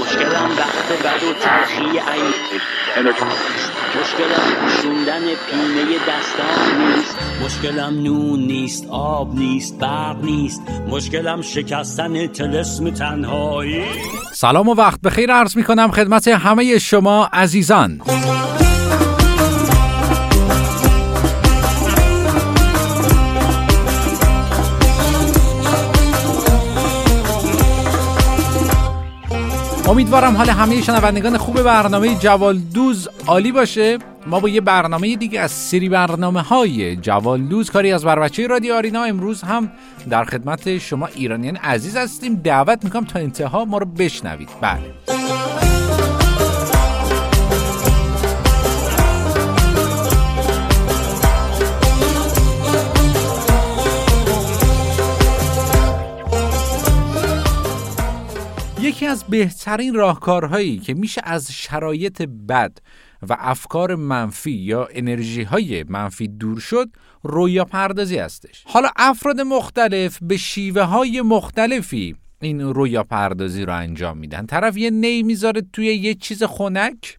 مشکلم وقت بد و تلخی این مشکلم پوشوندن پینه دستان نیست. مشکلم نون نیست آب نیست برق نیست. مشکلم شکستن تلسم تنهایی. سلام و وقت بخیر. عرض می کنم خدمت همه شما عزیزان. امیدوارم حال همه شنوندگان خوب برنامه جوالدوز عالی باشه. ما با یه برنامه دیگه از سری برنامه های جوالدوز کاری از بر بچه رادیو آرینا امروز هم در خدمت شما ایرانیان عزیز هستیم. دعوت می‌کنم تا انتها ما رو بشنوید. بله. از بهترین راهکارهایی که میشه از شرایط بد و افکار منفی یا انرژی های منفی دور شد رویا پردازی هستش. حالا افراد مختلف به شیوه های مختلفی این رویا پردازی رو انجام میدن. طرف یه نی می‌ذاره توی یه چیز خنک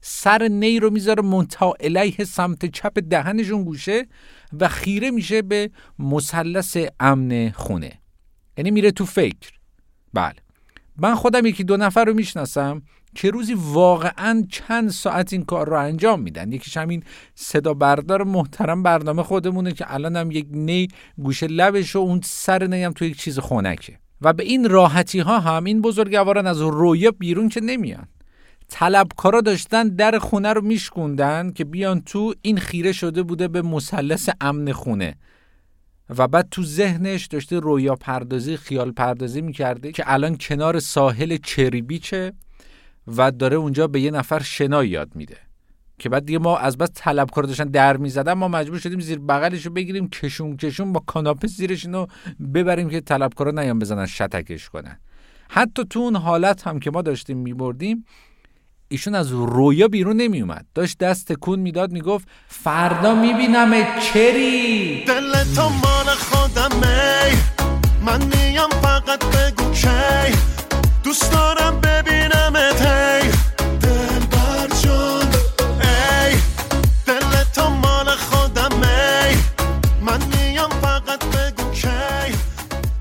سر نی رو می‌ذاره منتها علیه سمت چپ دهنشون گوشه و خیره میشه به مثلث امن خونه. یعنی میره تو فکر. بله. من خودم یکی دو نفر رو می‌شناسم که روزی واقعا چند ساعت این کار رو انجام میدن. یکیش همین صدا بردار محترم برنامه خودمونه که الان هم یک نی گوشه لبش و اون سر نی هم تو یک چیز خونکه و به این راحتی ها هم این بزرگواران از رویا بیرون که نمیان. طلبکارا داشتن در خونه رو میشکوندن که بیان تو این خیره شده بوده به مثلث امن خونه. و بعد تو ذهنش داشته رویا پردازی خیال پردازی می‌کرده که الان کنار ساحل چریبیچه و داره اونجا به یه نفر شنا یاد میده. که بعد دیگه ما از بس طلبکار داشتن در می‌زدن ما مجبور شدیم زیر بغلش رو بگیریم کشون کشون با کاناپه زیرش اینو ببریم که طلبکارا نیان بزنن شتکش کنن. حتی تو اون حالت هم که ما داشتیم میبردیم ایشون از رویا بیرون نمی اومد داشت دست تکون می‌داد می‌گفت فردا می‌بینم چری. دل مال خودمه من میام فقط بگو کی. دوست دارم ببینم هی دل بر ای. دل تو مال خودمه من میام فقط بگو کی.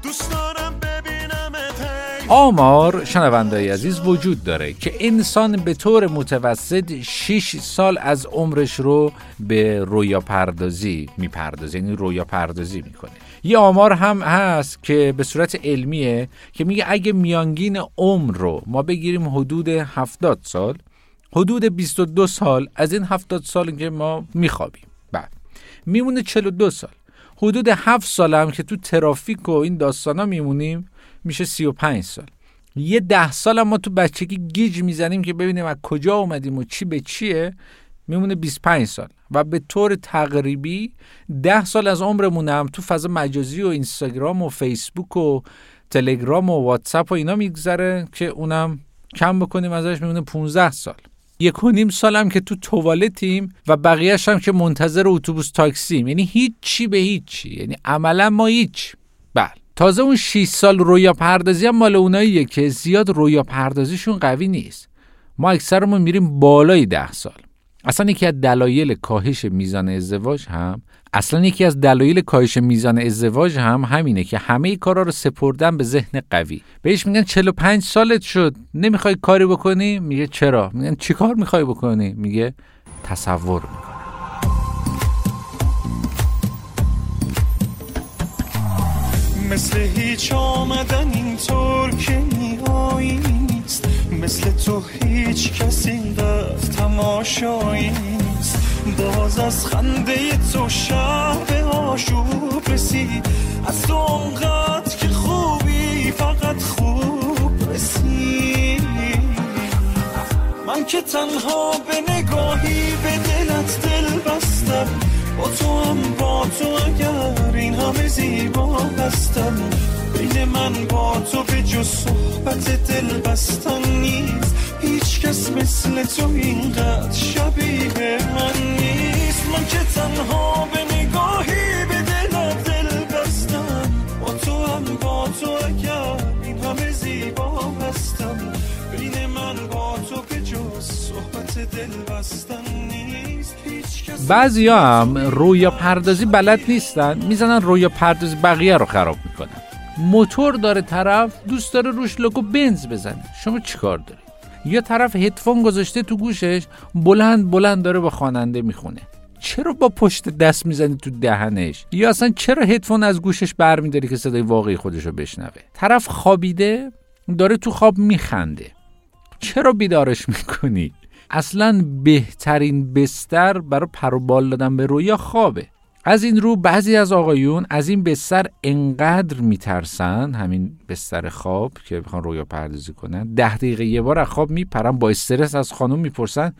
دوست دارم ببینم هی آمار شنوندای عزیز وجود داره که انسان به طور متوسط 6 سال از عمرش رو به رویا پردازی می‌پردازه یعنی رویا پردازی می‌کنه. یه آمار هم هست که به صورت علمیه که میگه اگه میانگین عمر رو ما بگیریم حدود 70 سال حدود 22 سال از این 70 سال که ما میخوابیم. بعد میمونه 42 سال. حدود 7 سال هم که تو ترافیک و این داستانا میمونیم میشه 35 سال. یه ده سال هم ما تو بچگی گیج می‌زنیم که ببینیم از کجا اومدیم و چی به چیه. میمونه 25 سال و به طور تقریبی 10 سال از عمرمون هم تو فضا مجازی و اینستاگرام و فیسبوک و تلگرام و واتساپ و اینا میگذره که اونم کم بکنیم ازش میمونه 15 سال. یک و نیم سالم که تو توالتیم و بقیهش هم که منتظر اتوبوس تاکسیم. یعنی هیچی به هیچی. یعنی عملا ما هیچ. بله. تازه اون 6 سال رویا پردازی هم مال اوناییه که زیاد رویا پردازیشون قوی نیست. ما اکثرمون میریم بالای ده سال. اصلا یکی از دلایل کاهش میزان ازدواج هم اصلا یکی از دلایل کاهش میزان ازدواج هم همینه که همه کارا رو سپردن به ذهن قوی. بهش میگن 45 سالت شد. نمی‌خوای کاری بکنی؟ میگه چرا؟ میگن چی کار می‌خوای بکنی؟ میگه تصور می‌کنی مثل هیچ آمدن اینطور که میایی مثل تو هیچ کسی رفت تماشایی نیست. باز از خنده تو شب آشوب رسید از تو اونقدر که خوبی فقط خوب رسید من که تنها به نگاهی به دلت دل بستم. با تو هم با تو من با تو به جز صحبت دل بستن نیست. هیچ کس مثل تو اینقدر شبیه من نیست. من که تنها به نگاهی به دلم دل بستم. با تو هم با تو اگر این همه زیبا هستم. بین من با تو به جز صحبت دل بستن نیست. هیچ کس بعضی هم رویا پردازی بلد نیستن. می‌زنن رویا پردازی بقیه رو خراب می‌کنن. موتور داره طرف دوست داره روش لوگو بنز بزنه. شما چیکار داری یا طرف هدفون گذاشته تو گوشش بلند بلند داره با خواننده می‌خونه. چرا با پشت دست می‌زنی تو دهنش؟ یا اصلا چرا هدفون از گوشش برمیداری که صدای واقعی خودش رو بشنوه؟ طرف خوابیده داره تو خواب میخنده. چرا بیدارش می‌کنی؟ اصلا بهترین بستر برای پروبال دادن به رویا خوابه. از این رو بعضی از آقایون از این بستر انقدر میترسن همین بستر خواب که بخوان رویا پردازی کنن ده دقیقه یه بار از خواب میپرن با استرس از خانم می‌پرسن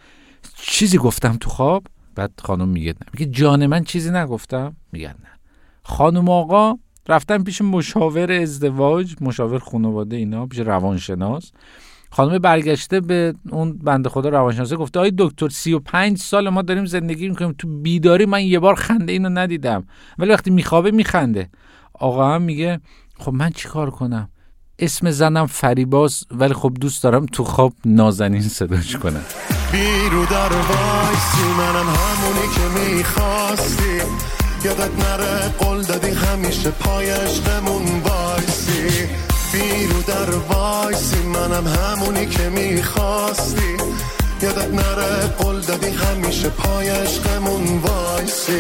چیزی گفتم تو خواب؟ بعد خانم میگه نه. میگه جان من چیزی نگفتم؟ میگن نه. خانم آقا رفتن پیش مشاور ازدواج مشاور خانواده اینا پیش روانشناس. خانم برگشته به اون بنده خدا روانشناسه گفته آی دکتر 35 سال ما داریم زندگی می‌کنیم. تو بیداری من یه بار خنده اینو ندیدم. ولی وقتی میخوابه میخنده. آقا هم میگه خب من چیکار کنم؟ اسم زنم فریباست ولی خب دوست دارم تو خواب نازنین صداش کنم. بی‌رودروایسی منم همونی که می‌خواستی. یادت نره قول دادی همیشه پایش بمون وایسی. بی‌رودروایسی. منم همونی که می‌خواستی. یادت نره قول دادی همیشه پایش بمون وایسی.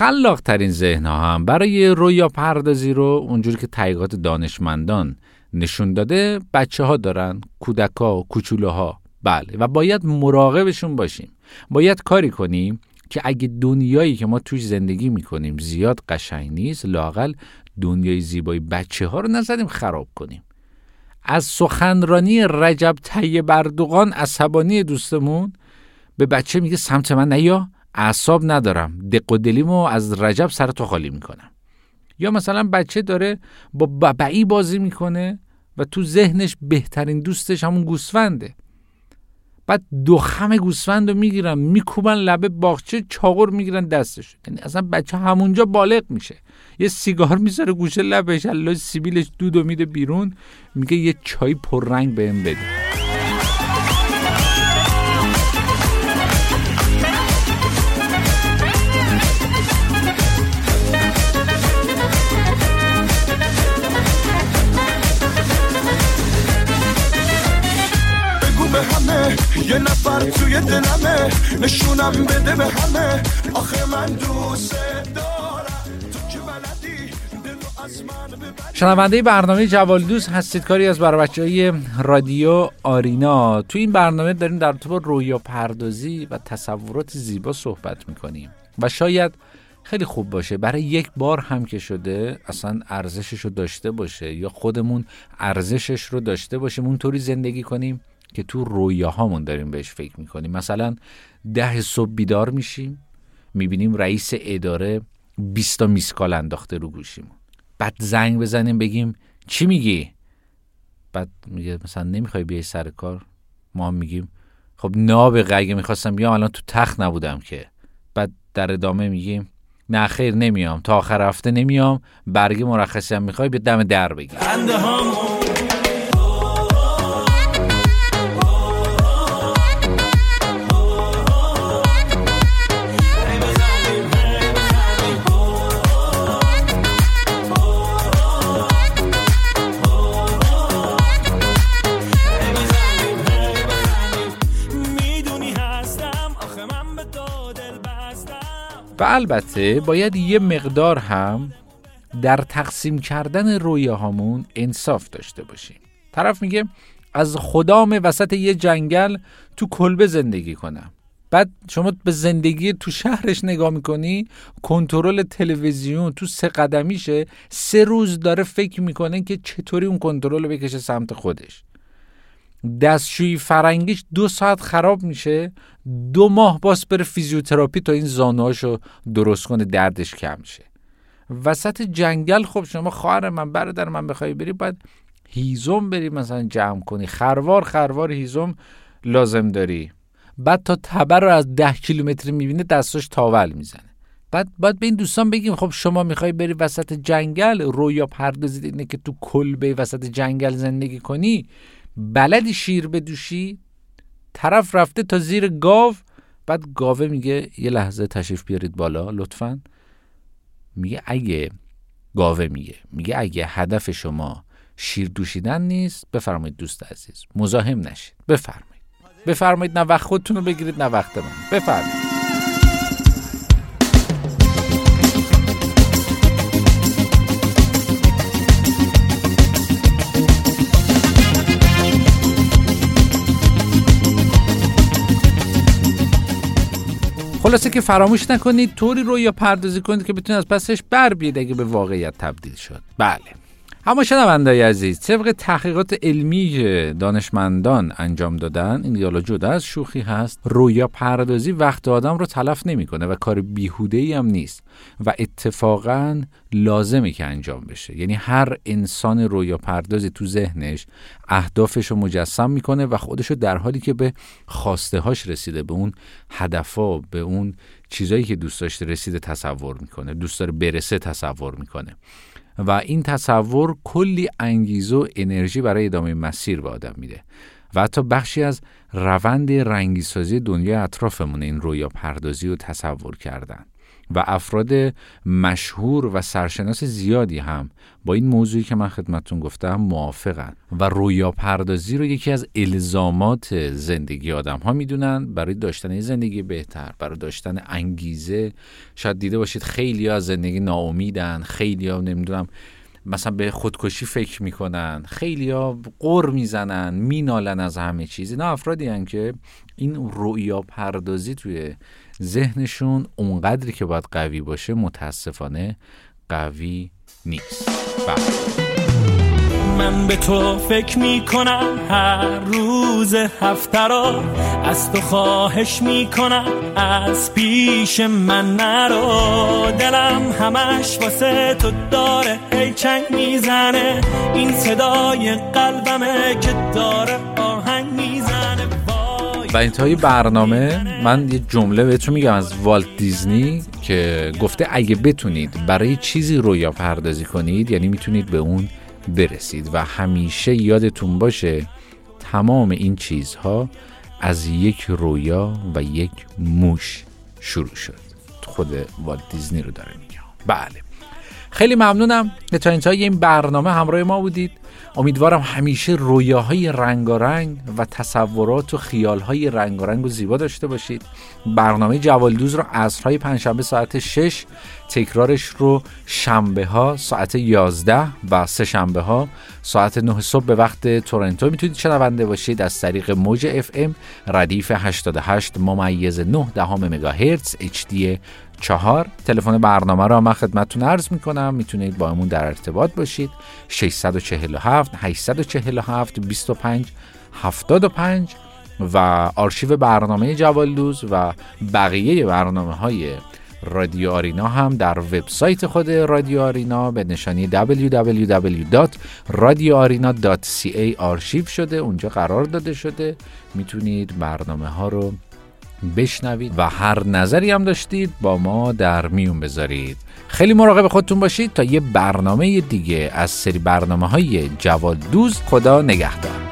خلاق ترین ذهن ها هم برای رویا پردازی رو اونجوری که تحقیقات دانشمندان نشون داده بچه ها دارن کودک ها ها بله و باید مراقبشون باشیم. باید کاری کنیم که اگه دنیایی که ما توش زندگی می‌کنیم زیاد قشنگ نیست لاقل دنیای زیبای بچه ها رو نزدیم خراب کنیم. از سخنرانی رجب طیب اردوغان عصبانی دوستمون به بچه میگه سمت من نیا اعصاب ندارم. دق و دلیمو از رجب سر تو خالی می‌کنم. یا مثلا بچه داره با ببعی بازی می‌کنه و تو ذهنش بهترین دوستش همون گوسفنده. بعد دو خم گوسفند رو می‌گیرن میکوبن لبه باغچه چاقر می‌گیرن دستش. یعنی اصلا بچه همونجا بالغ میشه. یه سیگار می‌ذاره گوشه لبش الله سیبیلش دود و میده بیرون میگه یه چای پررنگ بهم بده. نفر توی دلمه نشونم بده به همه. آخه من دوست شنونده برنامه جوال دوست هستید. کاری از برای های رادیو آرینا. تو این برنامه داریم در تو رویا پردازی و تصورات زیبا صحبت می‌کنیم. و شاید خیلی خوب باشه. برای یک بار هم که شده اصلا ارزشش رو داشته باشه یا خودمون ارزشش رو داشته باشیم. اونطوری زندگی کنیم. که تو رویاهامون داریم بهش فکر می‌کنیم. مثلا ده صبح بیدار میشیم می‌بینیم رئیس اداره 20 تا میسکال انداخته رو گوشیمون. بعد زنگ بزنیم بگیم چی میگی؟ بعد میگه مثلا نمی‌خوای بیای سر کار؟ ما هم میگیم خب نابغه اگه می‌خواستم بیام الان تو تخت نبودم که. بعد در ادامه میگیم نه خیر نمیام. تا آخر هفته نمیام. برگ مرخصی هم می‌خوای به دم در بگیر. و البته باید یه مقدار هم در تقسیم کردن رویاهامون انصاف داشته باشیم. طرف میگه از خدام وسط یه جنگل تو کلبه زندگی کنم. بعد شما به زندگی تو شهرش نگاه می‌کنی کنترل تلویزیون تو سه قدمیشه سه روز داره فکر می‌کنه که چطوری اون کنترل رو بکشه سمت خودش. دستشویی فرنگیش دو ساعت خراب میشه دو ماه باز بره فیزیوتراپی تا این زانوهاشو درست کنه دردش کم شه. وسط جنگل خب شما خواهر من برادر من بخوای بری باید هیزم بری مثلا جمع کنی. خروار خروار هیزم لازم داری. بعد تا تبر رو از ده کیلومتر می‌بینه دستاش تاول می‌زنه. بعد باید به این دوستان بگیم خب شما می‌خوای بری وسط جنگل؟ رویا پردازید اینه که تو کلبه وسط جنگل زندگی کنی؟ بلدی شیر بدوشی؟ طرف رفته تا زیر گاو بعد گاوه میگه یه لحظه تشریف بیارید بالا لطفا. میگه اگه گاوه میگه میگه اگه هدف شما شیر دوشیدن نیست بفرمایید دوست عزیز مزاحم نشید. بفرمایید. بفرمایید نه وقت خودتون رو بگیرید نه وقت من. بفرمایید. خلاصه که فراموش نکنید طوری رو یا پردازی کنید که بتونید از پسش بر بیاد اگه به واقعیت تبدیل شد. بله. اما شنوندای عزیز طبق تحقیقات علمی دانشمندان انجام دادن این دیالا جدا از شوخی هست رویا پردازی وقت آدم رو تلف نمی‌کنه و کار بیهوده ای هم نیست و اتفاقا لازمه که انجام بشه. یعنی هر انسان رویا پردازی تو ذهنش اهدافش رو مجسم می‌کنه و خودش رو در حالی که به خواسته هاش رسیده به اون هدفا به اون چیزایی که دوست داشته رسیده تصور می‌کنه دوست داره برسه تصور می‌کنه. و این تصور کلی انگیزه و انرژی برای ادامه مسیر به آدم میده. و حتی بخشی از روند رنگیسازی دنیای اطرافمون این رویا پردازی و تصور کردن. و افراد مشهور و سرشناس زیادی هم با این موضوعی که من خدمتون گفتم موافقن. و رویا پردازی رو یکی از الزامات زندگی آدم ها می‌دونن. برای داشتن زندگی بهتر برای داشتن انگیزه. شاید دیده باشید خیلی از زندگی ناامیدن خیلی ها نمی‌دونم مثلا به خودکشی فکر می‌کنن خیلی ها قر می‌زنن مینالن از همه چیزی نه افرادی هن که این رویا پردازی توی ذهنشون اونقدری که باید قوی باشه متاسفانه قوی نیست بله. من به تو فکر می‌کنم. هر روز هفته را از تو خواهش می‌کنم. از پیش من نرو. دلم همش واسه تو داره. هی چنگ می‌زنه. این صدای قلبمه که داره آهنگ می‌زنه. و انتهای برنامه من یه جمله بهتون میگم از والت دیزنی که گفته اگه بتونید برای چیزی رویا پردازی کنید یعنی می‌تونید به اون برسید و همیشه یادتون باشه تمام این چیزها از یک رویا و یک موش شروع شد. خود والت دیزنی رو داره میگم بله. خیلی ممنونم. که تا این برنامه همراه ما بودید. امیدوارم همیشه رویاهای رنگارنگ و تصورات و خیالهای رنگارنگ و زیبا داشته باشید. برنامه جوالدوز رو عصرهای پنجشنبه ساعت 6 تکرارش رو شنبه ها ساعت 11 و سه شنبه ها ساعت 9 صبح به وقت تورنتو می‌تونید شنونده باشید از طریق موج اف ام ردیف 88 ممیز 9 دهم مگاهرتز HD چهار. تلفن برنامه را من خدمتتون عرض می‌کنم. می‌تونید با همون در ارتباط باشید. 647 847 25 75 و آرشیو برنامه جوالدوز و بقیه برنامه های رادیو آرینا هم در وبسایت خود رادیو آرینا به نشانی www.radioarena.ca آرشیو شده. اونجا قرار داده شده. می‌تونید برنامه ها رو بشنوید و هر نظری هم داشتید با ما در میون بذارید. خیلی مراقب خودتون باشید تا یه برنامه دیگه از سری برنامه های جواد دوز خدا نگهدار.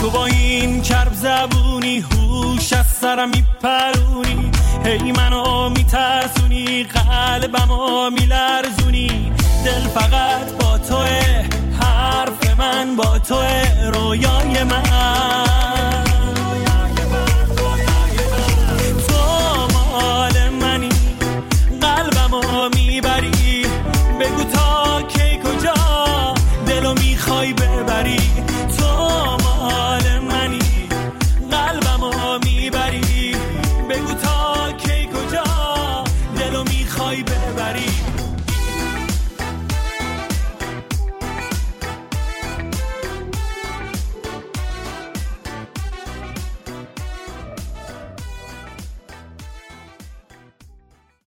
تو با این کرب زبونی هوش از سرم میپرونی. هی منو میترسونی قلبمو میلرزونی. دل فقط با توه حرف من با توه رویای من.